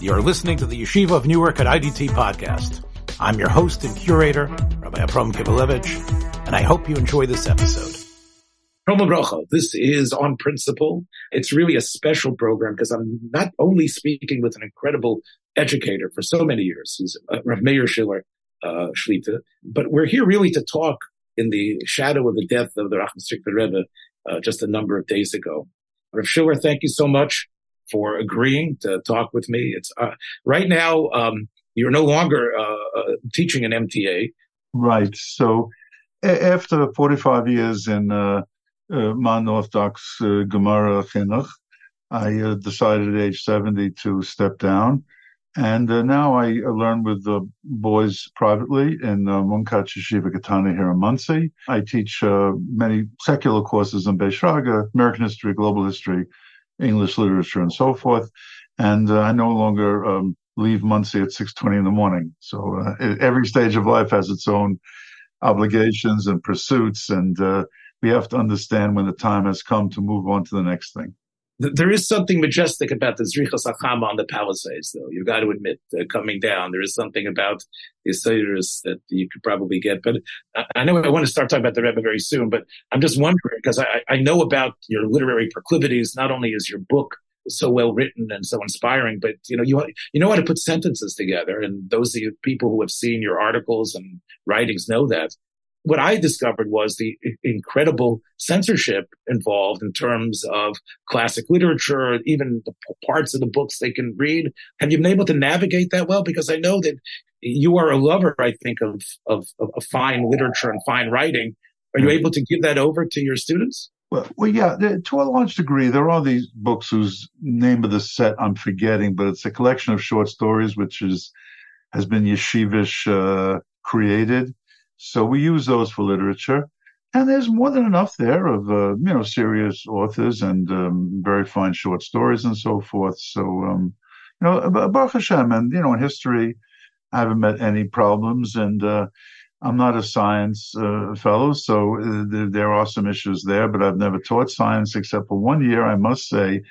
You're listening to the Yeshiva of Newark at IDT podcast. I'm your host and curator, Rabbi Abram Kibalevich, and I hope you enjoy this episode. This is on principle. It's really a special program because I'm not only speaking with an incredible educator for so many years, he's uh, Rav Mayer Schiller uh, but we're here really to talk in the shadow of the death of the Rachman Rebbe uh, just a number of days ago. Rav Schiller, thank you so much for agreeing to talk with me. It's uh, right now um, you're no longer uh, uh teaching an MTA. Right. So after 45 years in uh, uh, non-orthodox uh, Gemara Chinuch, I decided at age 70 to step down. And now I learn with the boys privately in uh, Munkatch Yeshiva Katana here in Monsey. I teach many secular courses in Beis Shraga, American history, global history, English literature, and so forth. And uh, I no longer um, leave Monsey at 6:20 in the morning. So uh, every stage of life has its own obligations and pursuits, and uh, we have to understand when the time has come to move on to the next thing there is something majestic about the Zrichas Achama on the Palisades, though. You've got to admit, uh, coming down, there is something about the Sederis that you could probably get. But I, I, know I want to start talking about the Rebbe very soon, but I'm just wondering, because I, I know about your literary proclivities. Not only is your book so well written and so inspiring, but you know, you, you know how to put sentences together. And those of you people who have seen your articles and writings know that what I discovered was the incredible censorship involved in terms of classic literature, even the parts of the books they can read. Have you been able to navigate that well? Because I know that you are a lover, I think, of, of, of fine literature and fine writing. Are you able to give that over to your students? Well, well, yeah, to a large degree, there are these books whose name of the set I'm forgetting, but it's a collection of short stories, which is has been yeshivish uh, created. So we use those for literature. And there's more than enough there of, uh, you know, serious authors and um, very fine short stories and so forth. So, um, you know, Baruch Hashem, and, you know, in history, I haven't met any problems. And uh, I'm not a science uh, fellow, so uh, there, there are some issues there, but I've never taught science except for one year, I must say.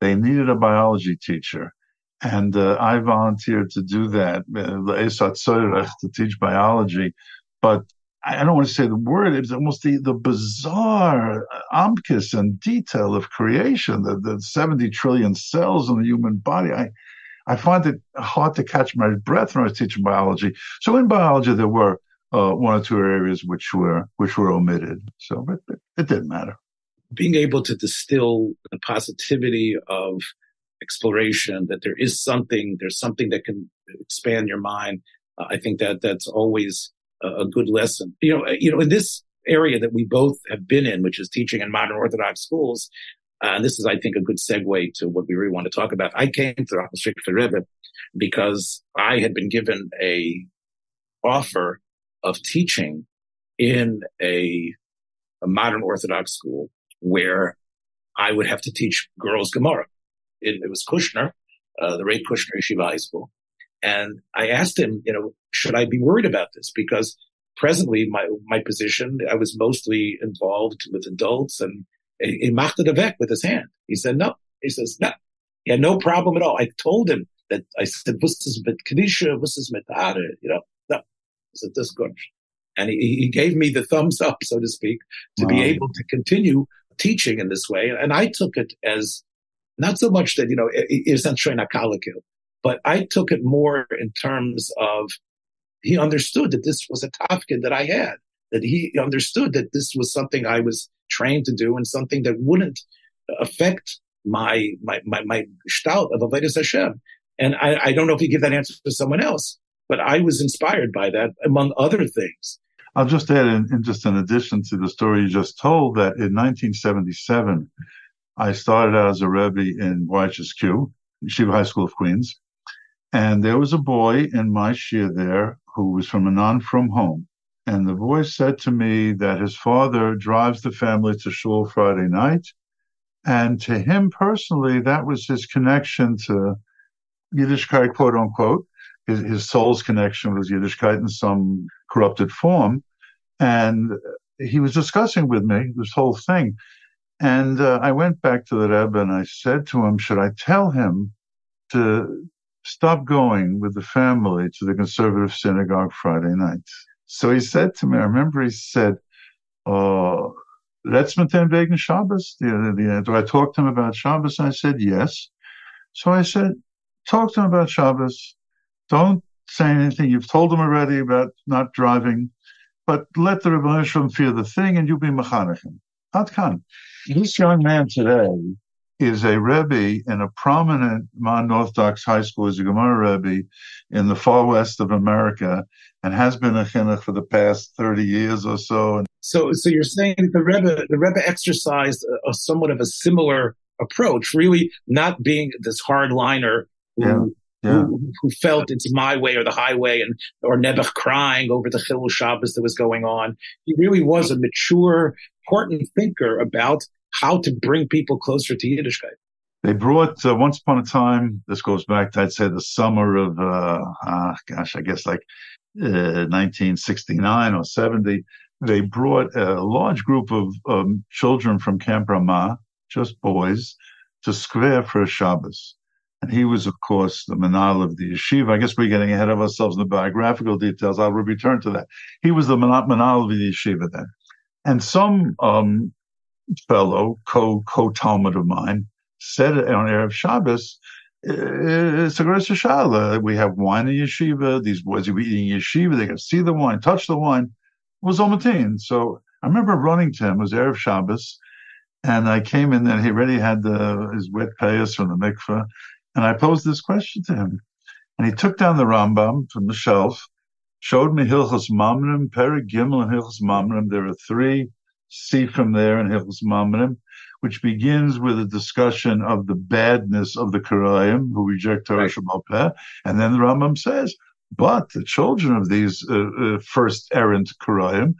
They needed a biology teacher. And uh, I volunteered to do that, uh, to teach biology but I don't want to say the word. It's almost the, the bizarre amkis and detail of creation, the, the 70 trillion cells in the human body. I, I find it hard to catch my breath when I was teaching biology. So in biology, there were uh, one or two areas which were which were omitted. So, but, but it didn't matter. Being able to distill the positivity of exploration, that there is something, there's something that can expand your mind. Uh, I think that that's always a good lesson. You know, you know, in this area that we both have been in, which is teaching in modern Orthodox schools, uh, and this is, I think, a good segue to what we really want to talk about. I came to the Rachman Rebbe because I had been given a offer of teaching in a, a modern Orthodox school where I would have to teach girls Gemara. It, it was Kushner, uh, the Rae Kushner Yeshiva High School. And I asked him, you know, should I be worried about this? Because presently my, my position, I was mostly involved with adults and he machte the vek with his hand. He said, no. He says, no. He had no problem at all. I told him that I said, "This is mit Kedisha, this is mit you know, no. He said, this good. And he, he gave me the thumbs up, so to speak, to wow. be able to continue teaching in this way. And I took it as not so much that, you know, it's not showing a but I took it more in terms of he understood that this was a tafkid that I had, that he understood that this was something I was trained to do and something that wouldn't affect my my my, my stout of Avodas Hashem. And I, I don't know if you give that answer to someone else, but I was inspired by that, among other things. I'll just add, in, in just in addition to the story you just told, that in 1977, I started out as a Rebbe in YHSQ, Yeshiva High School of Queens. And there was a boy in my shir there who was from a non-from home. And the boy said to me that his father drives the family to shul Friday night. And to him personally, that was his connection to Yiddishkeit, quote unquote. His, his soul's connection was Yiddishkeit in some corrupted form. And he was discussing with me this whole thing. And uh, I went back to the Rebbe and I said to him, should I tell him to stop going with the family to the conservative synagogue Friday night. So he said to me, I remember he said, "Oh, let's maintain wegen Shabbos." Do I talk to him about Shabbos? I said yes. So I said, talk to him about Shabbos. Don't say anything. You've told him already about not driving, but let the Rebbe fear the thing, and you'll be mechanechim. Atkan. This young man today is a Rebbe in a prominent non-Orthodox high school, is a Gemara Rebbe in the far west of America, and has been a chinuch for the past 30 years or so. So, so you're saying that the Rebbe, the Rebbe exercised a, a somewhat of a similar approach, really not being this hardliner who, yeah. Yeah. Who, who, felt it's my way or the highway and or Nebuch crying over the Chilul Shabbos that was going on. He really was a mature, important thinker about how to bring people closer to Yiddishkeit. They brought uh, once upon a time. This goes back to I'd say the summer of uh, uh gosh, I guess like 1969 uh, or 70. They brought a large group of um, children from Camp Ramah, just boys, to Square for a Shabbos. And he was, of course, the manal of the yeshiva. I guess we're getting ahead of ourselves in the biographical details. I'll return to that. He was the manal of the yeshiva then. And some um, fellow, co co Talmud of mine, said on Erev Shabbos, it's a great shala. We have wine in yeshiva. These boys are eating yeshiva. They can see the wine, touch the wine. It was Omatin. So I remember running to him. It was Erev Shabbos. And I came in and he already had the, his wet payas from the mikveh. And I posed this question to him. And he took down the Rambam from the shelf, showed me Hilchos Mamrim, Perik Gimel and Hilchos Mamrim. There are three see from there in Hilchos Mamrim, which begins with a discussion of the badness of the Karayim who reject Torah right. And then the Rambam says, but the children of these uh, uh, first errant Karayim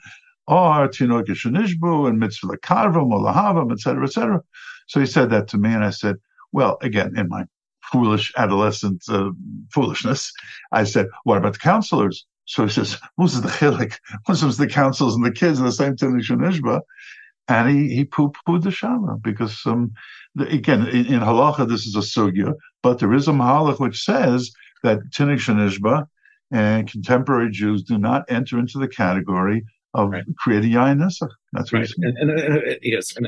are Tinoke Shanishbu and Mitzvah Karvam or Lahavam, etc., etc. So he said that to me, and I said, well, again, in my foolish adolescent uh, foolishness, I said, what about the counselors? So he says, "Who's the chilik? Who's the councils and the kids in the same Tinnik Nishba?" And he, he poo-pooed the Shama because, um, the, again, in, in, halacha, this is a sugya, but there is a mahalach which says that Tinnik Nishba and contemporary Jews do not enter into the category of right. creating yain nesach. That's right. And, and, and, yes, and,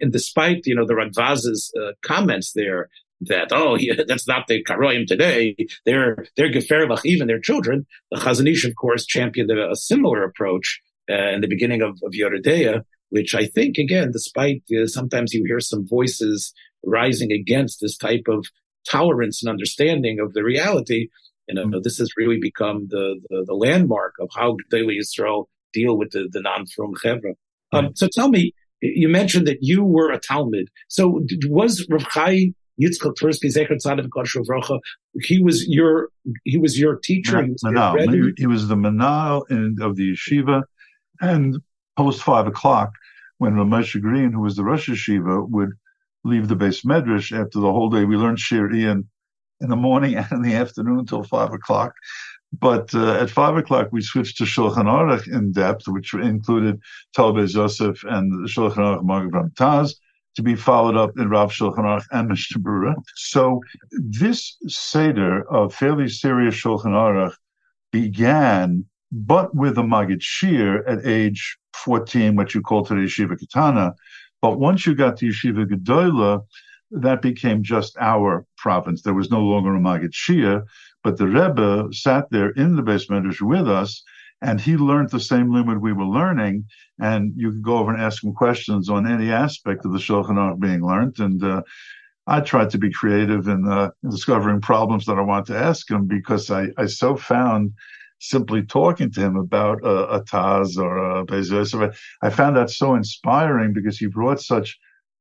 and, despite you know the Radvaz's uh, comments there that oh yeah, that's not the karoyim today. They're they're geferlach even their children. The Chazon Ish, of course, championed a, a similar approach uh, in the beginning of, of Yoreh De'ah, which I think again, despite uh, sometimes you hear some voices rising against this type of tolerance and understanding of the reality. You know, mm-hmm. this has really become the, the, the landmark of how daily Israel deal with the, the non-from chevra. Um, so tell me, you mentioned that you were a Talmud. So was Rav Chai Yitzchak Tversky Zecher Tzaddik V'rocha. He was your he was your teacher. he, was manal. he was the manal of the yeshiva, and post five o'clock, when Ramesh Green, who was the Rosh Yeshiva, would leave the base medrash after the whole day. We learned Shir in in the morning and in the afternoon until five o'clock. But uh, at five o'clock, we switched to Shulchan Aruch in depth, which included Talbez Yosef and the Shulchan Aruch Magen Taz to be followed up in Rav Shulchan Aruch and Mishnah Berurah. So this Seder of fairly serious Shulchan Aruch began, but with a Magid Shir at age 14, what you call today Yeshiva Katana. But once you got to Yeshiva Gedola, that became just our province. There was no longer a Magid Shir, but the Rebbe sat there in the basement with us and he learned the same limud we were learning. And you could go over and ask him questions on any aspect of the Shulchan Aruch being learned. And uh, I tried to be creative in uh, discovering problems that I wanted to ask him because I, I so found simply talking to him about uh, a Taz or a Bezos. I found that so inspiring because he brought such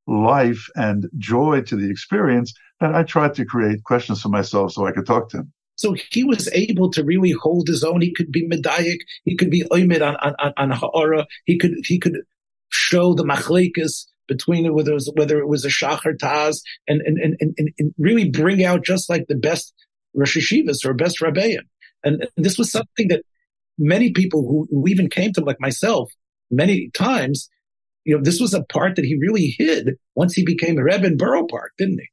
life and joy to the experience that I tried to create questions for myself so I could talk to him. So he was able to really hold his own. He could be medayik. He could be oimid on, on, on ha'ara. He could, he could show the machlekas between whether it was, whether it was a shachar taz and, and, and, and, and really bring out just like the best Rosh Hashivas or best Rabbeim. And, and this was something that many people who, who even came to him, like myself, many times, you know, this was a part that he really hid once he became a Rebbe in Borough Park, didn't he?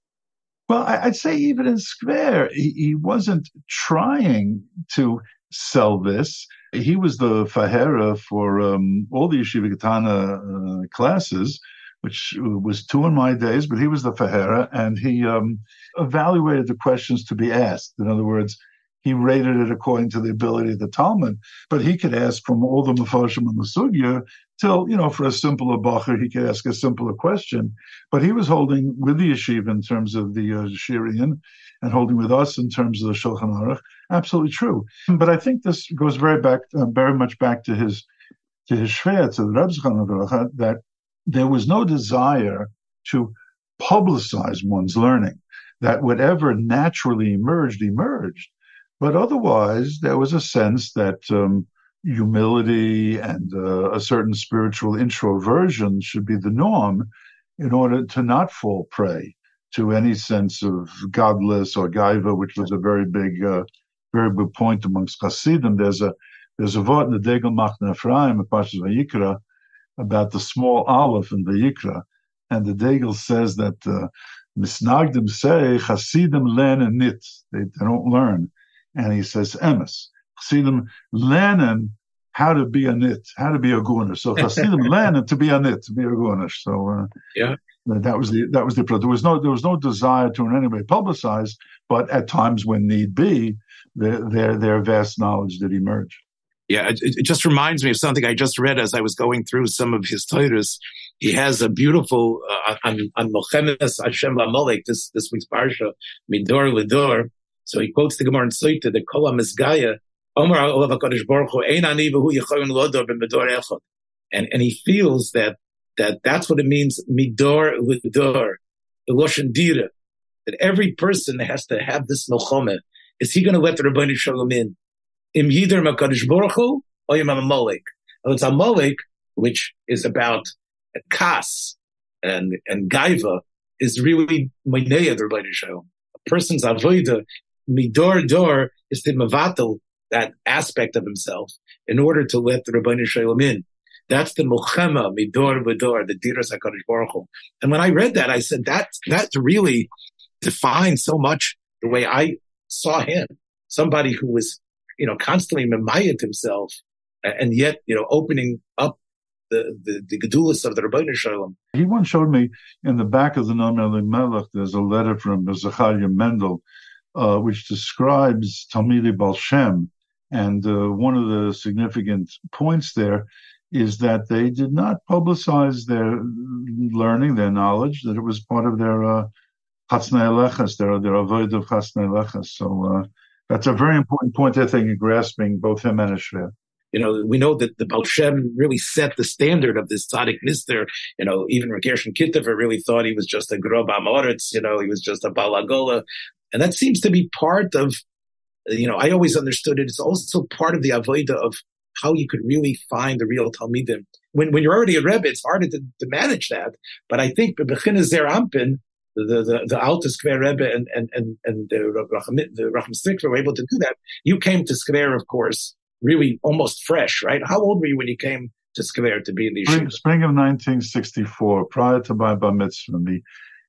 Well, I'd say even in Square, he, wasn't trying to sell this. He was the fahera for um, all the yeshiva katana uh, classes, which was two in my days, but he was the fahera, and he um, evaluated the questions to be asked. In other words, he rated it according to the ability of the Talmud, but he could ask from all the Mephoshim and the Sugya till, you know, for a simpler Bacher, he could ask a simpler question. But he was holding with the yeshiva in terms of the uh, Shirian and holding with us in terms of the Shulchan Aruch. Absolutely true. But I think this goes very back, uh, very much back to his, to his shver, to the Rebbe Aruch, that there was no desire to publicize one's learning, that whatever naturally emerged, emerged. But otherwise, there was a sense that um, humility and uh, a certain spiritual introversion should be the norm in order to not fall prey to any sense of gadlus or gaiva, which was a very big, uh, very big point amongst Hasidim. There's a there's a vote in the Degel Machne Ephraim, Vayikra, about the small aleph in the Yikra, and the Degel says that uh, Misnagdim say Hasidim learn and nit. They, they don't learn and he says emes. Chassidim learning how to be a nit, how to be a gunish. So Chassidim learning to be a nit, to be a gunish. So uh, yeah, that was the that was the there was no there was no desire to in any way publicize, but at times when need be, their their, their vast knowledge did emerge. Yeah, it, it, just reminds me of something I just read as I was going through some of his titles. He has a beautiful uh, on on Mochemes Hashem this this week's parsha Midor Lidor so he quotes the Gemara in Soita, the Kolam Misgaya, Omar Olav HaKadosh Baruch Hu, Ein Ani V'hu Yechoyin Lodor B'Medor Echot. And, and he feels that, that that's what it means, Midor the Loshen Dira, that every person has to have this Melchome. Is he going to let the Ribono Shel Olam in? Im Yider HaKadosh Baruch Hu, or Yim HaMolek? It's Amalek, which is about Kas and, and Gaiva, is really Maineya, the Ribono Shel Olam. A person's avoida midor dor is to mavatal that aspect of himself in order to let the Ribono Shel Olam in. That's the Muchema, Midor Vidor, the Diras HaKadosh Baruch Hu. And when I read that, I said, that, that really defines so much the way I saw him. Somebody who was, you know, constantly memayat himself and yet, you know, opening up the, the, the Gedulas of the Ribono Shel Olam. He once showed me in the back of the Noam Melech, there's a letter from Zachariah Mendel, uh, which describes Talmidei Baal Shem. And uh, one of the significant points there is that they did not publicize their learning, their knowledge, that it was part of their uh, Leches, their, their avoid of Chatzne Leches. So uh, that's a very important point, I think, in grasping both him and Ashver. You know, we know that the Baal Shem really set the standard of this tzaddik mister. You know, even Gershon Kitover really thought he was just a grob amoritz. You know, he was just a balagola. And that seems to be part of, you know, I always understood it. It's also part of the avodah of how you could really find the real Talmidim. When, when you're already a Rebbe, it's harder to, to manage that. But I think Bechina Zer Ampin, the, the, the Alta Skver Rebbe and, and, and, and the Racham, the Racham Stikler were able to do that. You came to Skver, of course, really almost fresh, right? How old were you when you came to Skver to be in the spring, spring of 1964, prior to my bar mitzvah, in the,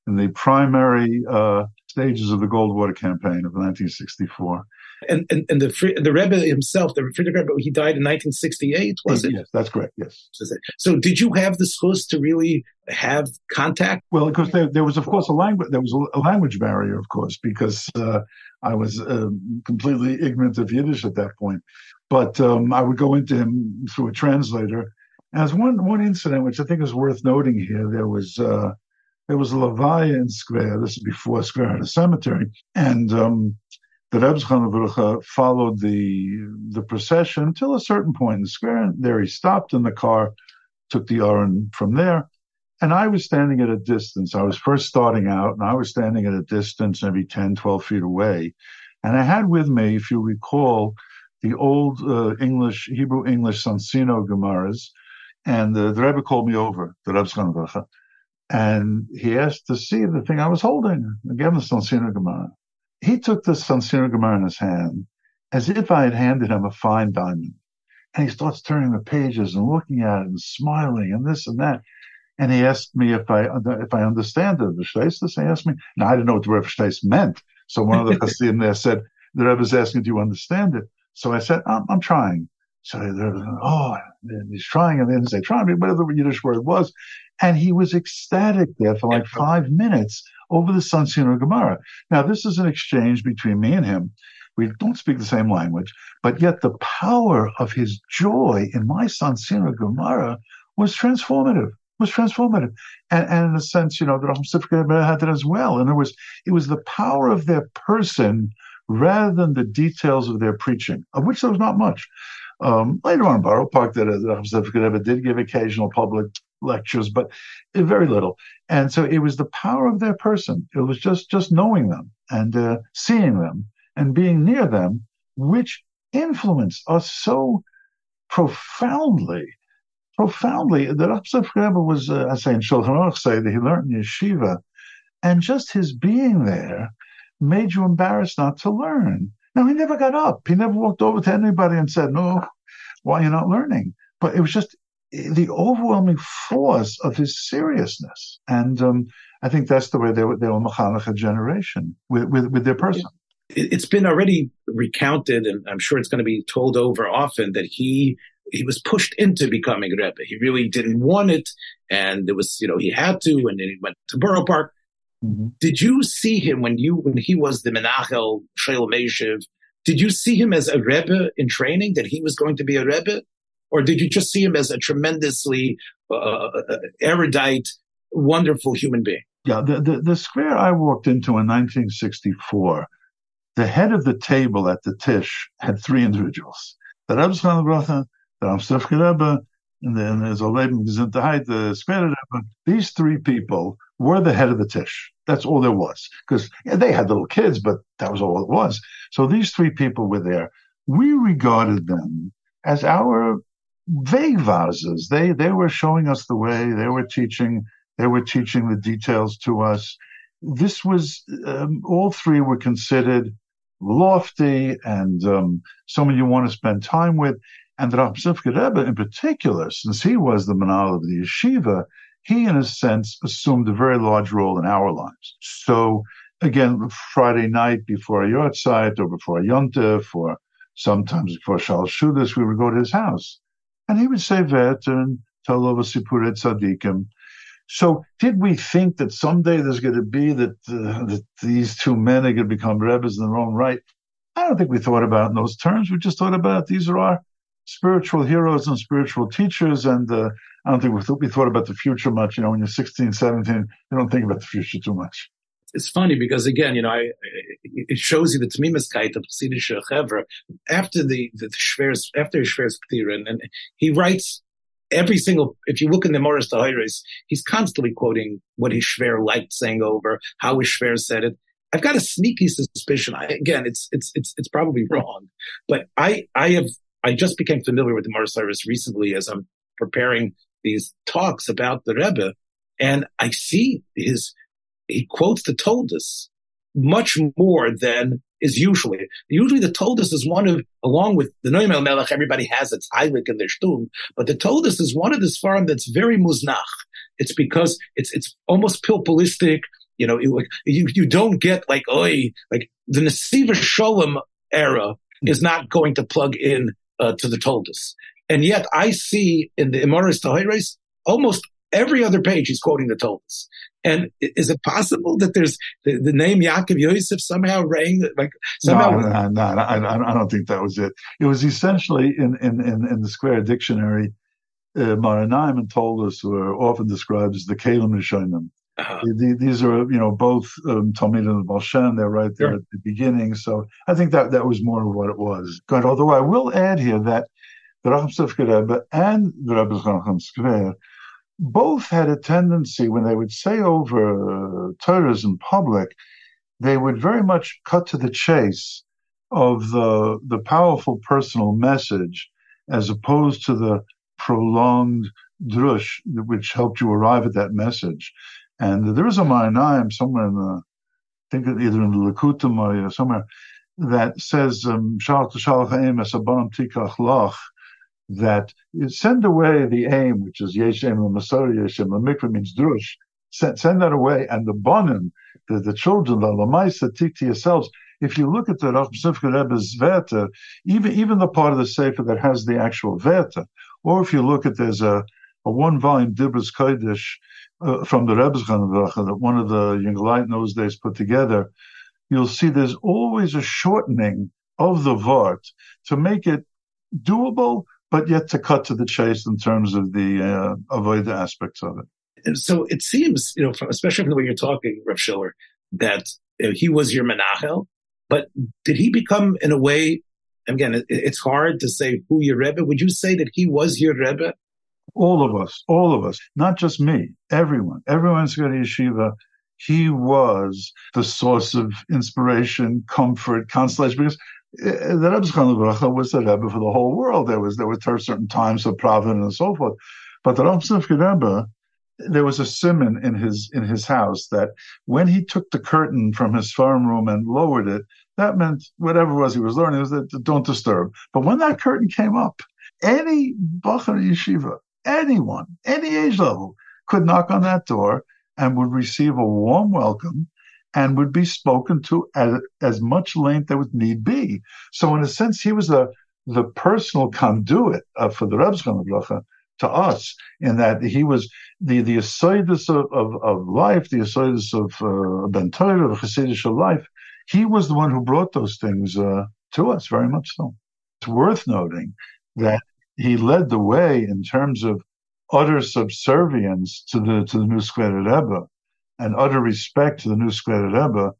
in the primary, uh, stages of the Goldwater campaign of 1964. And, and, and the the Rebbe himself, the Friedrich Rebbe, he died in 1968, was it? Yes, that's correct. Yes. So, did you have the schus to really have contact? Well, because there, there was, of course, a language there was a language barrier, of course, because uh, I was uh, completely ignorant of Yiddish at that point. But um, I would go into him through a translator. As one one incident, which I think is worth noting here, there was. Uh, there was a Levaya Square. This is before Square had a cemetery. And um, the Rebbe followed the the procession until a certain point in the square. And there he stopped in the car, took the Aron from there. And I was standing at a distance. I was first starting out, and I was standing at a distance, maybe 10, 12 feet away. And I had with me, if you recall, the old uh, English, Hebrew English Soncino Gemaras. And uh, the Rebbe called me over, the Rebbe and he asked to see the thing I was holding. I gave him the Soncino Gemara. He took the Soncino Gemara in his hand as if I had handed him a fine diamond. And he starts turning the pages and looking at it and smiling and this and that. and he asked me if I if I understand the Verstehstas. He asked me. Now I didn't know what the word Verstehs meant. So one of the Hasidim there said, "The Rebbe is asking, do you understand it?" So I said, "I'm, I'm trying." So they're oh, he's trying, and then say trying, whatever the Yiddish word was, and he was ecstatic there for like five minutes over the Soncino Gemara. Now this is an exchange between me and him. We don't speak the same language, but yet the power of his joy in my Soncino Gemara was transformative was transformative. And, and in a sense, you know, the Raham had that as well. And it was, it was the power of their person rather than the details of their preaching, of which there was not much. Um, later on, Borough Park that the Raham did give occasional public lectures, but very little. And so it was the power of their person. It was just, just knowing them and uh, seeing them and being near them, which influenced us so profoundly profoundly. The Rapsef Rebbe was, uh, I say in Shulchan Aruch say that he learned in yeshiva, and just his being there made you embarrassed not to learn. Now he never got up. He never walked over to anybody and said, "No, why are you not learning?" But it was just the overwhelming force of his seriousness, and um, I think that's the way they were. They were Machanach a generation with, with with their person. It's been already recounted, and I'm sure it's going to be told over often that he he was pushed into becoming a Rebbe. He really didn't want it. And it was, you know, he had to, and then he went to Borough Park. Mm-hmm. Did you see him when you, when he was the Menachel Shalom Meshiv? Did you see him as a Rebbe in training that he was going to be a Rebbe? Or did you just see him as a tremendously uh, uh erudite, wonderful human being? Yeah, the, the, the square I walked into in 1964, the head of the table at the Tish had three individuals. The Rebbe the Amsterdam Rebbe, and then there's a Leben Gesundheit, the Square Rebbe. These three people were the head of the Tish. That's all there was. Because yeah, they had little kids, but that was all it was. So these three people were there. We regarded them as our Wegweisers. They, they were showing us the way. They were teaching, they were teaching the details to us. This was, um, all three were considered lofty and um, someone you want to spend time with. And the Rav Simcha Rebbe in particular, since he was the manal of the yeshiva, he in a sense assumed a very large role in our lives. So again, Friday night before a yahrzeit or before a yontif or sometimes before Shal Shudas, we would go to his house. And he would say vet and tell over Sipuret Tzadikim. So did we think that someday there's going to be that, uh, that these two men are going to become rebbes in their own right? I don't think we thought about in those terms. We just thought about these are our spiritual heroes and spiritual teachers. And uh, I don't think we thought about the future much. You know, when you're 16, 17, you don't think about the future too much. It's funny because again, you know, I, it shows you the Tmimiskeit of Chassidish Chevra after the, the Shver's, after Shver's and, and he writes every single, if you look in the Morris Tahiris, he's constantly quoting what his Shver liked saying over, how his Shver said it. I've got a sneaky suspicion. I, again, it's, it's, it's, it's probably wrong, but I, I have I just became familiar with the Mars Cyrus recently as I'm preparing these talks about the Rebbe, and I see his he quotes the Toldos much more than is usually. Usually the Toldos is one of, along with the Noam Melech, everybody has its Heilig in their shtum, but the Toldos is one of this farm that's very muznach. It's because it's it's almost pilpulistic. You know, you you don't get like oi like the Nesiva Sholem era is not going to plug in uh, to the Toldos. And yet I see in the Imaris Tahiris, almost every other page he's quoting the Toldos. And is it possible that there's the, the name Yaakov Yosef somehow rang like somehow? No, no, no, no I, I, don't think that was it. It was essentially in in in, in the Square Dictionary. Uh, Me'or Einayim and Toldos were often described as the Kalim Rishonim. Uh-huh. These are, you know, both um, Talmid and Balshan. They're right there sure. at the beginning. So I think that that was more of what it was. Good. Although I will add here that the Racham Rebbe and the Rebbe Chaim Skver both had a tendency when they would say over uh, Torahs in public, they would very much cut to the chase of the the powerful personal message, as opposed to the prolonged drush which helped you arrive at that message. And there is a Me'or Einayim somewhere in the, I think either in the Likutim or somewhere, that says, um, that send away the aim, which is Yeshem Masori, Yeshem Mikra means drush. Send, send that away. And the bonim, the, the children, the lamaisa, tik to yourselves. If you look at the Rav Rebbe's Veta, even, even the part of the Sefer that has the actual Veta, or if you look at there's a, a one volume Dibras Kodesh uh, from the Rebbe's Chanavacha that one of the Yingolite in those days put together, you'll see there's always a shortening of the Vart to make it doable, but yet to cut to the chase in terms of the uh, avoid the aspects of it. And so it seems, you know, especially from the way you're talking, Rav Schiller, that you know, he was your menachel, but did he become, in a way, again, it, it's hard to say who your Rebbe. Would you say that he was your Rebbe? All of us, all of us, not just me, everyone, everyone's got a yeshiva. He was the source of inspiration, comfort, consolation, because uh, the Rebbe's Chanukah was the Rebbe for the whole world. There was there were certain times of providence and so forth, but the Rebbe Rebbe, there was a simon in his in his house that when he took the curtain from his farm room and lowered it, that meant whatever it was he was learning was that don't disturb. But when that curtain came up, any Bachar yeshiva, anyone, any age level, could knock on that door and would receive a warm welcome and would be spoken to at as much length as would need be. So in a sense, he was the the personal conduit uh, for the Rebbe to us in that he was the the asoidus of, of, of life, the asoidus of uh, Ben Torah, of life. He was the one who brought those things uh, to us, very much so. It's worth noting that he led the way in terms of utter subservience to the to the new Rebbe and utter respect to the new Square Rebbe.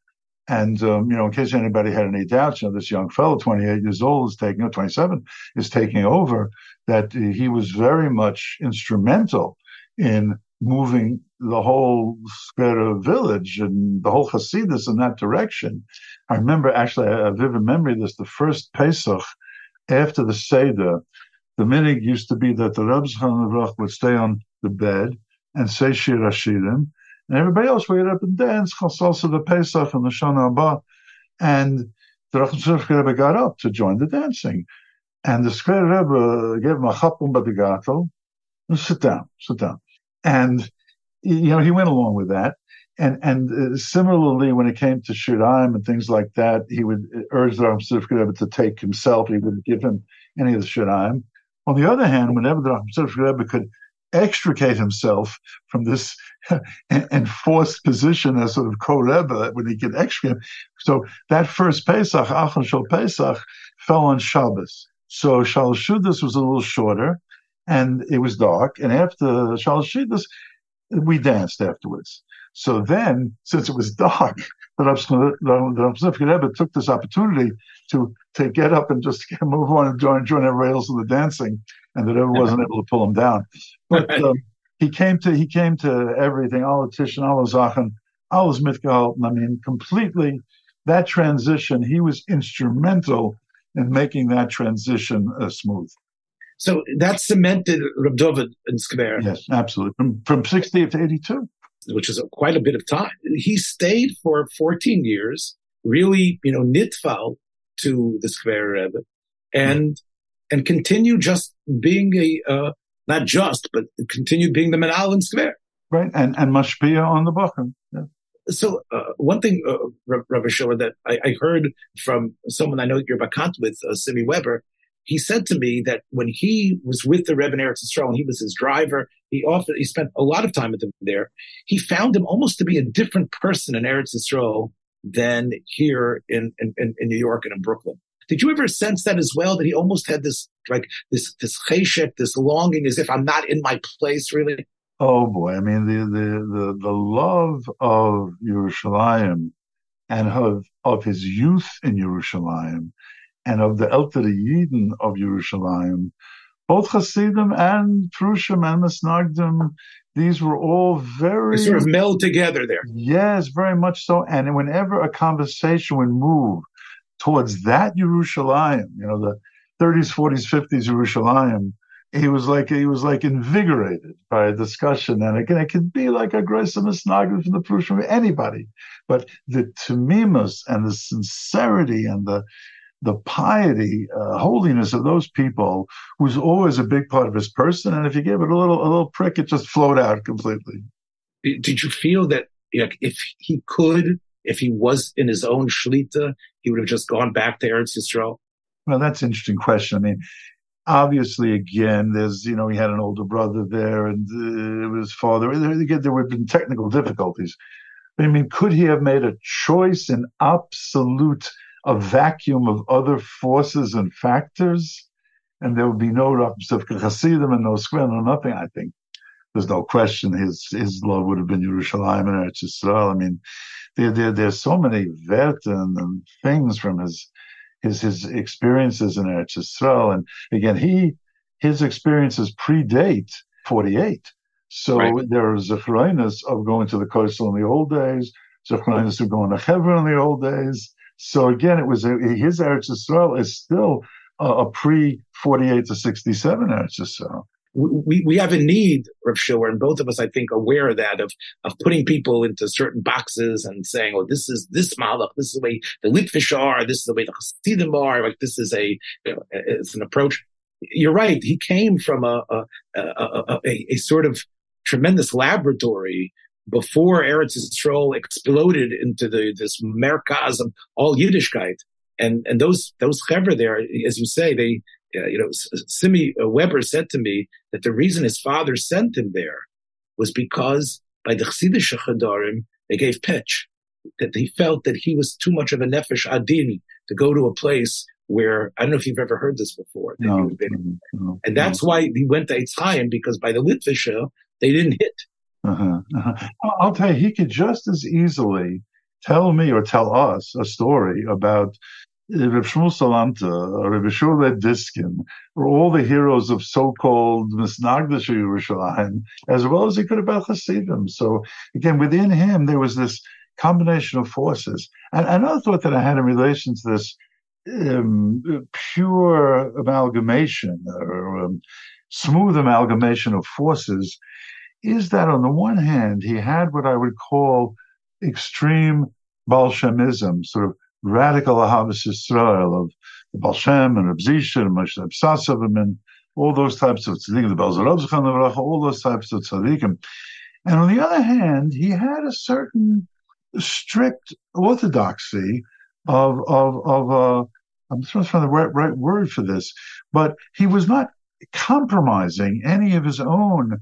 And, um, you know, in case anybody had any doubts, you know, this young fellow, 28 years old, is taking, 27, is taking over, that he was very much instrumental in moving the whole Square village and the whole Hasidus in that direction. I remember actually a vivid memory of this, the first Pesach after the Seder, the minig used to be that the Rebbe would stay on the bed and say Shir Hashirim, and everybody else would get up and dance, also the Pesach and the Shana Abba. And the Rachman Rebbe got up to join the dancing. And the Square Rebbe gave him a chapum and sit down, sit down. And, you know, he went along with that. And, and uh, similarly, when it came to Shiraim and things like that, he would urge the Rachman Rebbe to take himself. He wouldn't give him any of the Shiraim. On the other hand, whenever the Rachman Rebbe could extricate himself from this enforced position as sort of co-rebbe when he could extricate. So that first Pesach, Achon Shal Pesach, fell on Shabbos. So Shal Shudas was a little shorter, and it was dark. And after Shal Shudas, we danced afterwards. So then, since it was dark, the Rav Rebbe took this opportunity to to get up and just move on and join join everybody else in the dancing and that Rebbe wasn't able to pull him down. But um, he came to he came to everything, all Tish and all the Zachen, all his I mean, completely that transition. He was instrumental in making that transition uh, smooth. So that cemented Reb David in Skver. Yes, absolutely. From from sixty to eighty two, which is a, quite a bit of time. He stayed for fourteen years, really, you know, nitfal to the Square Rebbe, and and continue just being a, uh, not just, but continue being the Menal in Square. Right. And, and Mashpia on the Bacham. Yeah. So, uh, one thing, uh, Rabbi Schiller, that I, I, heard from someone I know you're bakant with, uh, Simi Weber, he said to me that when he was with the Rebbe Eretz Yisrael and he was his driver, he often, he spent a lot of time with him there. He found him almost to be a different person in Eretz Yisrael than here in, in, in New York and in Brooklyn. Did you ever sense that as well? That he almost had this like this this cheshek, this longing, as if I'm not in my place, really. Oh boy! I mean, the the the, the love of Yerushalayim and of of his youth in Yerushalayim and of the Elter Yidden of Yerushalayim, both Hasidim and Prushim and Misnagdim, these were all very they sort of meld together there. Yes, very much so. And whenever a conversation would move towards that Yerushalayim, you know, the 30s, 40s, 50s Yerushalayim, he was like he was like invigorated by a discussion, and again, it could be like a Graysimus Nagin from the Prush from anybody, but the tamimus and the sincerity and the the piety, uh, holiness of those people was always a big part of his person. And if you gave it a little, a little prick, it just flowed out completely. Did you feel that you know, if he could, if he was in his own shlita, he would have just gone back to Eretz Yisrael? Well, that's an interesting question. I mean, obviously, again, there's, you know, he had an older brother there and uh, his father. Again, there would have been technical difficulties. But I mean, could he have made a choice in absolute a vacuum of other forces and factors, and there would be no Rav Hasidim and no square, no nothing. I think there's no question his his love would have been Yerushalayim and Eretz Yisrael. I mean, there, there there's so many vet and, things from his his his experiences in Eretz Yisrael, and again, he his experiences predate 48. So right. there is a of going to the Kosel in the old days, zecharinas of going to Hebron in the old days, so again, it was a, his Eretz Yisrael is still a, a pre 48 to 67 Eretz Yisrael. We, we have a need, Rav Schiller, and both of us, I think, aware of that, of, of putting people into certain boxes and saying, oh, this is this malach, this is the way the Litvish are, this is the way the Hasidim are, like this is a, you know, it's an approach. You're right. He came from a, a, a, a, a sort of tremendous laboratory before Eretz Yisrael exploded into the, this merkaz of all Yiddishkeit. And, and those, those chevra there, as you say, they, uh, you know, Simi Weber said to me that the reason his father sent him there was because by the Chassidish Chadarim, they gave pitch that he felt that he was too much of a nefesh adin to go to a place where I don't know if you've ever heard this before. No, no, and that's no. why he went to Eitz Chaim because by the Litvisha they didn't hit. Uh-huh, uh-huh. I'll tell you, he could just as easily tell me or tell us a story about Reb Shmuel Salanter, Reb Shmuel Diskin, or all the heroes of so-called Misnagdish Yerushalayim, as well as he could about Hasidim. So again, within him, there was this combination of forces. And another thought that I had in relation to this um, pure amalgamation or um, smooth amalgamation of forces is that on the one hand, he had what I would call extreme Balshemism, sort of radical Ahavas Israel of the Balshem and Rabzisha and Moshe Sassavim and all those types of tzaddikim, the Belzerovzchan, all those types of tzaddikim. And on the other hand, he had a certain strict orthodoxy of, of, of, uh, I'm trying to find the right, right word for this, but he was not compromising any of his own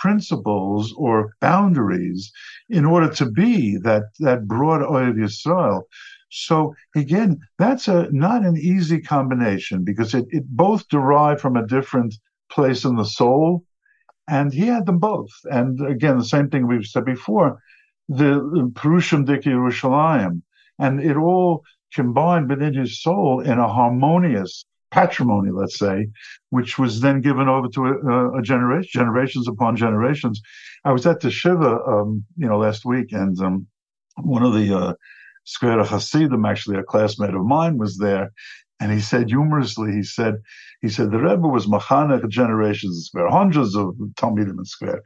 principles or boundaries in order to be that, that broad Oyev Yisrael. So again, that's a not an easy combination because it, it both derive from a different place in the soul. And he had them both. And again, the same thing we've said before, the Perushim Dik Yerushalayim. And it all combined within his soul in a harmonious patrimony, let's say, which was then given over to a, a generation, generations upon generations. I was at the Shiva, um, you know, last week, and um, one of the uh, Square Hasidim, actually a classmate of mine, was there, and he said humorously, he said, he said the Rebbe was machanech generations of square, hundreds of talmidim in square,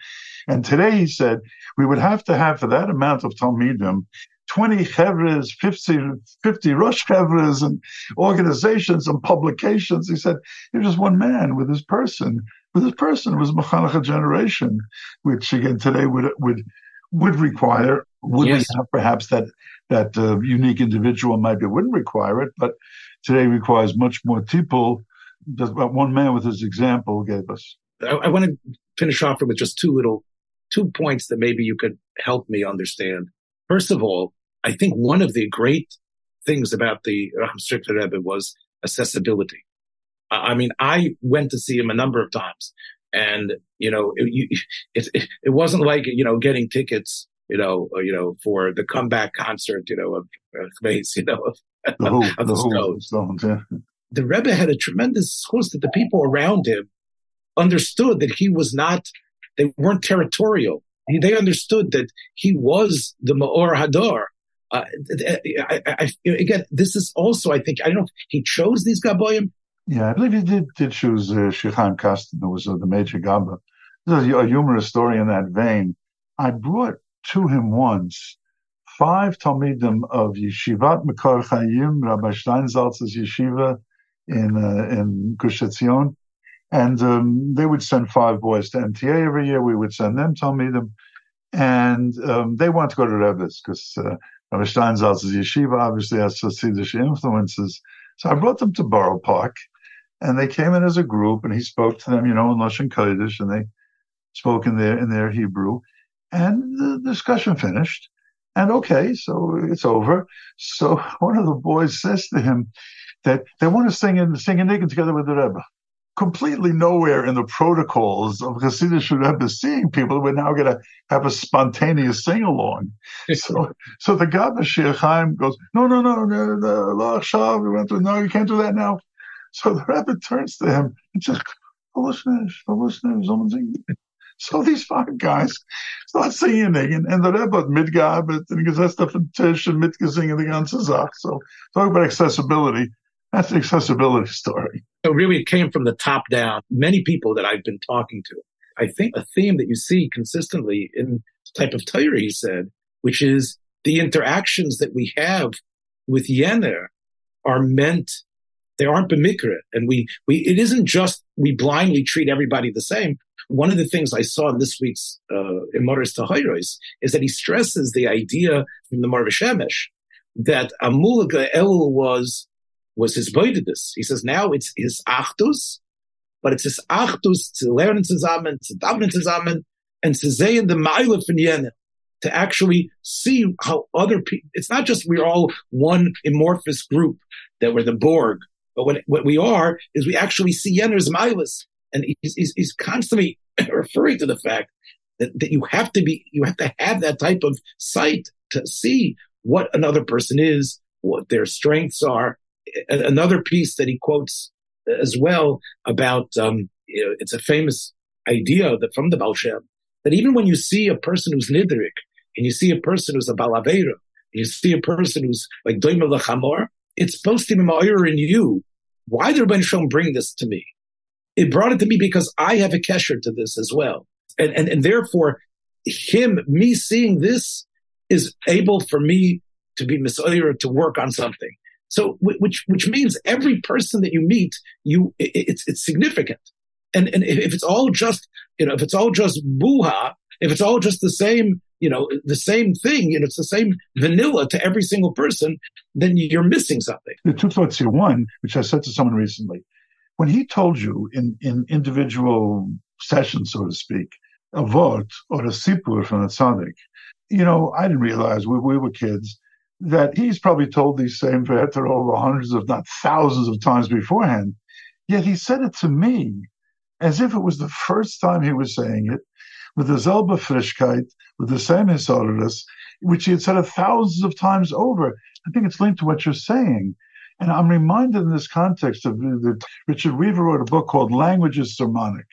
and today he said we would have to have for that amount of talmidim 20 chevres, 50, 50 Rosh chevres and organizations and publications. He said, he was just one man with his person. With his person was Machanach generation, which again today would, would, would require, would yes. have perhaps that, that uh, unique individual maybe wouldn't require it, but today requires much more people. Just one man with his example gave us. I, I want to finish off with just two little, two points that maybe you could help me understand. First of all, I think one of the great things about the Raham Strickler Rebbe was accessibility. I mean, I went to see him a number of times and, you know, it, it, it wasn't like, you know, getting tickets, you know, uh, you know, for the comeback concert, you know, of, of you know, of, the, who, of the, the Stones. yeah. The Rebbe had a tremendous source that the people around him understood that he was not, they weren't territorial. They understood that he was the Ma'or Hador. uh, I, I, again, this is also, I think, I don't know if he chose these Gaboyim. Yeah, I believe he did, did choose uh, Shechan Kasten, who was uh, the major Gabba. There's a, a humorous story in that vein. I brought to him once five Talmidim of Yeshivat Mekor Chaim, Rabbi Steinsaltz's yeshiva in uh, in Gush Etzion, and um, they would send five boys to MTA every year. We would send them Talmidim, and um, they want to go to Rebbe's because uh, Rabbi Steinsaltz's yeshiva obviously has Hasidic influences. So I brought them to Borough Park, and they came in as a group, and he spoke to them, you know, in Lashon Kodesh, and they spoke in their in their Hebrew, and the discussion finished. And okay, so it's over. So one of the boys says to him that they want to sing and sing a niggin together with the Rebbe. Completely nowhere in the protocols of Hasidic Rebbe seeing people. We're now going to have a spontaneous sing along. so, so the Gabba Shir Chaim goes, no, no, no, no, no, we went to, no, you can't do that now. So the Rebbe turns to him and says, Foolishness, foolishness, someone sing. So these five guys start singing and, and the Rebbe mitgarbet and gesetzt auf den Tisch and mitgesingen the ganze Sache. So talk about accessibility. That's the accessibility story. So really it came from the top down. Many people that I've been talking to, I think a theme that you see consistently in the type of Torah he said, which is the interactions that we have with Yener are meant they aren't bemikra. And we, we, it isn't just we blindly treat everybody the same. One of the things I saw in this week's uh, is that he stresses the idea from the Maor Vashemesh that Amulaga El was was his boidedus. He says now it's his achdus, but it's his achdus to learn zusammen, to daven zusammen, and to say in the von Yemen to actually see how other people. It's not just we're all one amorphous group that we're the Borg, but what, what we are is we actually see Yener's milas and he's, he's, he's constantly referring to the fact that, that you have to be, you have to have that type of sight to see what another person is, what their strengths are. Another piece that he quotes as well about, um, you know, it's a famous idea that from the Baal Shem, that even when you see a person who's nidrik, and you see a person who's a balavera, and you see a person who's like doimel lechamor, it's supposed to be in you. Why did Rabbi Shalom bring this to me? it brought it to me because I have a kesher to this as well. And, and, and therefore him, me seeing this is able for me to be misayir to work on something. So, which, which means every person that you meet, you, it's, it's significant. And, and if it's all just, you know, if it's all just buha, if it's all just the same, you know, the same thing, you know, it's the same vanilla to every single person, then you're missing something. The two thoughts here. One, which I said to someone recently, when he told you in, in individual sessions, so to speak, a vote or a sipur from a tzaddik, you know, I didn't realize we, we were kids that he's probably told these same veter over hundreds, if not thousands of times beforehand. Yet he said it to me as if it was the first time he was saying it, with the Zelba Frischkeit, with the same Hisoridus, which he had said it thousands of times over. I think it's linked to what you're saying. And I'm reminded in this context of that Richard Weaver wrote a book called Language is Sermonic.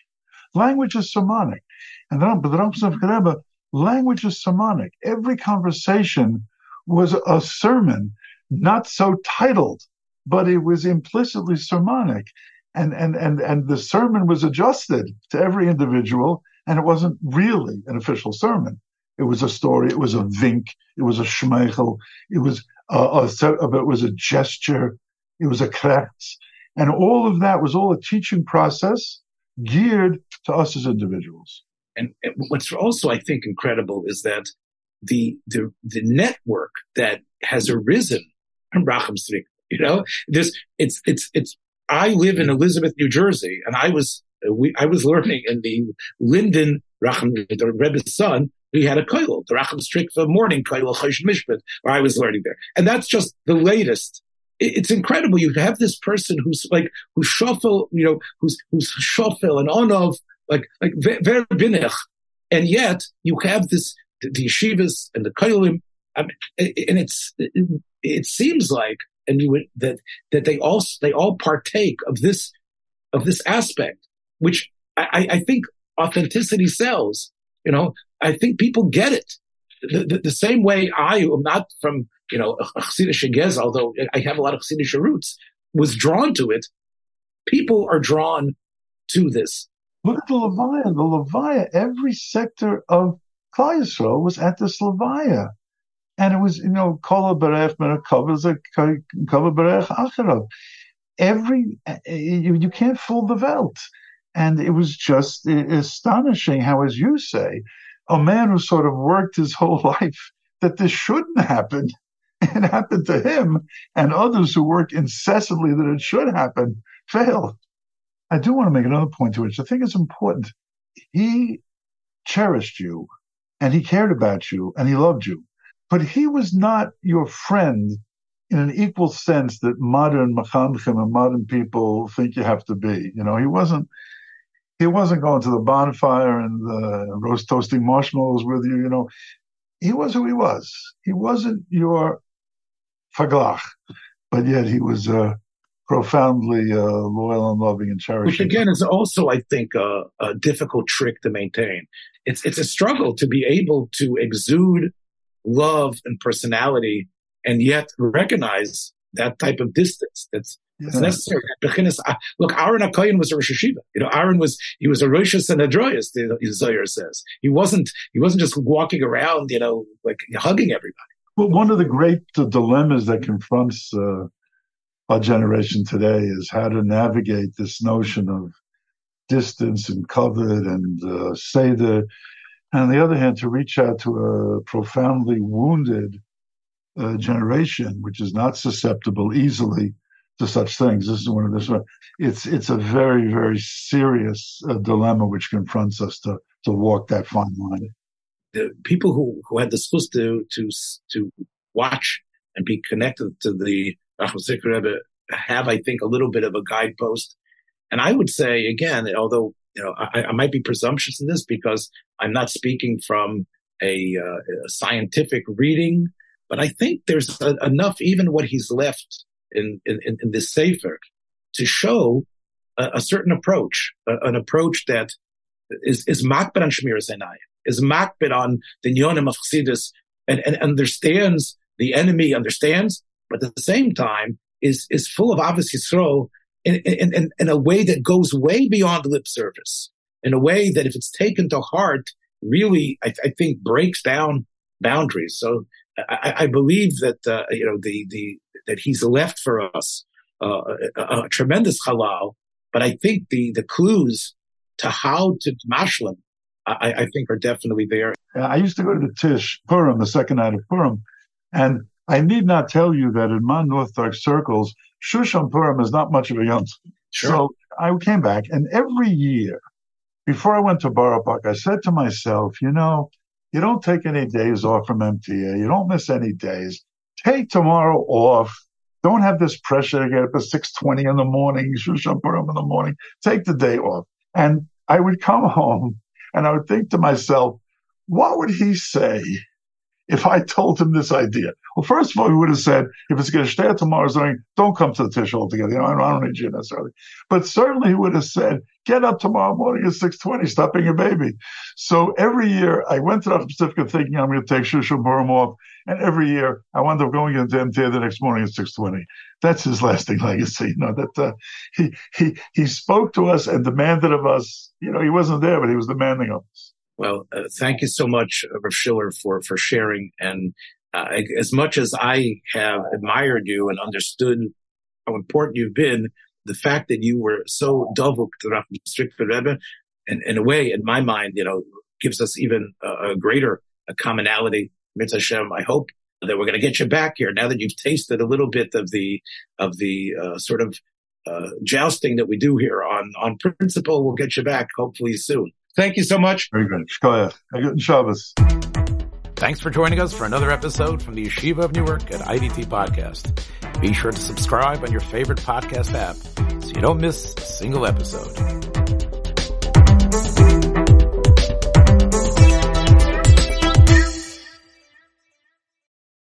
Language is sermonic. And then, but the language is sermonic. Every conversation was a sermon, not so titled, but it was implicitly sermonic. And, and, and, and the sermon was adjusted to every individual, and it wasn't really an official sermon. It was a story. It was a vink. It was a schmeichel. It was uh, a, it was a gesture, it was a krechts, and all of that was all a teaching process geared to us as individuals. And what's also, I think, incredible is that the the, the network that has arisen from Rachmastrivka, you know, this it's it's it's. I live in Elizabeth, New Jersey, and I was we, I was learning in the Linden Racham, the Rebbe's son, we had a koil, the Rachmastrivka for morning koil, Mishpat, where I was learning there. And that's just the latest. It's incredible. You have this person who's like, who's shofel, you know, who's, who's shofel and on of, like, like very binech. And yet you have this, the, yeshivas and the koilim. Um, I mean, and it's, it, it seems like, and you would, that, that they all, they all partake of this, of this aspect, which I, I think authenticity sells. You know, I think people get it. The, the, the same way I am not from, you know, Chassidish although I have a lot of Chassidish roots, was drawn to it. People are drawn to this. Look at the Levaya. The Levaya, every sector of Klal Yisrael was at the Levaya. And it was, you know, Kol Berech Kol Berech Acharav. Every, eh, eh, you, you can't fool the Welt. And it was just eh, astonishing how, as you say, a man who sort of worked his whole life that this shouldn't happen It happened to him and others who worked incessantly that it should happen fail. I do want to make another point to which I think is important. He cherished you and he cared about you and he loved you, but he was not your friend in an equal sense that modern machanchim and modern people think you have to be. You know, he wasn't, he wasn't going to the bonfire and the roast toasting marshmallows with you. You know, he was who he was. He wasn't your faglach, but yet he was uh, profoundly uh, loyal and loving and cherishing. Which again is also, I think, a, a difficult trick to maintain. It's it's a struggle to be able to exude love and personality and yet recognize that type of distance that's it's yeah. necessary. Look, Aaron Akoyan was a Rosh Yeshiva. You know, Aaron was he was a Rosh Sanhedroyas, the Zohar says. He wasn't he wasn't just walking around, you know, like hugging everybody. Well, one of the great uh, dilemmas that confronts uh, our generation today is how to navigate this notion of distance and covet and uh, seder. And on the other hand, to reach out to a profoundly wounded uh, generation, which is not susceptible easily to such things. This is one of this one. It's it's a very very serious uh, dilemma which confronts us to to walk that fine line. The people who who had the supposed to to to watch and be connected to the Rebbe have, I think, a little bit of a guidepost. And I would say again, although you know I, I might be presumptuous in this because I'm not speaking from a, uh, a scientific reading, but I think there's a, enough even what he's left in, in, in this Sefer to show a, a certain approach, an approach that is, is makbid on Shmir Sinai, is makbid on the Nyonim of and, and understands the enemy, understands, but at the same time is, is full of Ahavas Yisrael in, in, in, in a way that goes way beyond lip service, in a way that if it's taken to heart, really, I, I think breaks down boundaries. So I, I believe that, uh, you know, the, the, that he's left for us uh, a, a, tremendous halal. But I think the the clues to how to mashlim, I, I think, are definitely there. I used to go to the Tish Purim, the second night of Purim, and I need not tell you that in my North Orthodox circles, Shushan Purim is not much of a yom. Sure. So I came back, and every year, before I went to Park, I said to myself, you know, you don't take any days off from MTA. You don't miss any days take tomorrow off. Don't have this pressure to get up at 6.20 in the morning, Shushan Purim in the morning. Take the day off. And I would come home and I would think to myself, what would he say if I told him this idea? Well, first of all, he would have said, if it's going to stay tomorrow's morning, don't come to the tish altogether. You know, I don't, need you necessarily. But certainly he would have said, get up tomorrow morning at 6.20, stop being a baby. So every year I went to the Pacifica thinking I'm going to take Shushan Purim off. And every year I wound up going into MTA the next morning at 620. That's his lasting legacy. You know, that uh, he, he, he spoke to us and demanded of us, you know, he wasn't there, but he was demanding of us. Well, uh, thank you so much, uh, Rav Schiller, for, for sharing. And uh, as much as I have admired you and understood how important you've been, the fact that you were so dovuk to Rav Strict Rebbe, and in a way, in my mind, you know, gives us even a, a greater a commonality Mitzvah Hashem, I hope that we're going to get you back here now that you've tasted a little bit of the of the uh, sort of uh, jousting that we do here on on principle. We'll get you back hopefully soon. Thank you so much. Very good. Shkoya. Shabbos. Thanks for joining us for another episode from the Yeshiva of Newark at IDT Podcast. Be sure to subscribe on your favorite podcast app so you don't miss a single episode.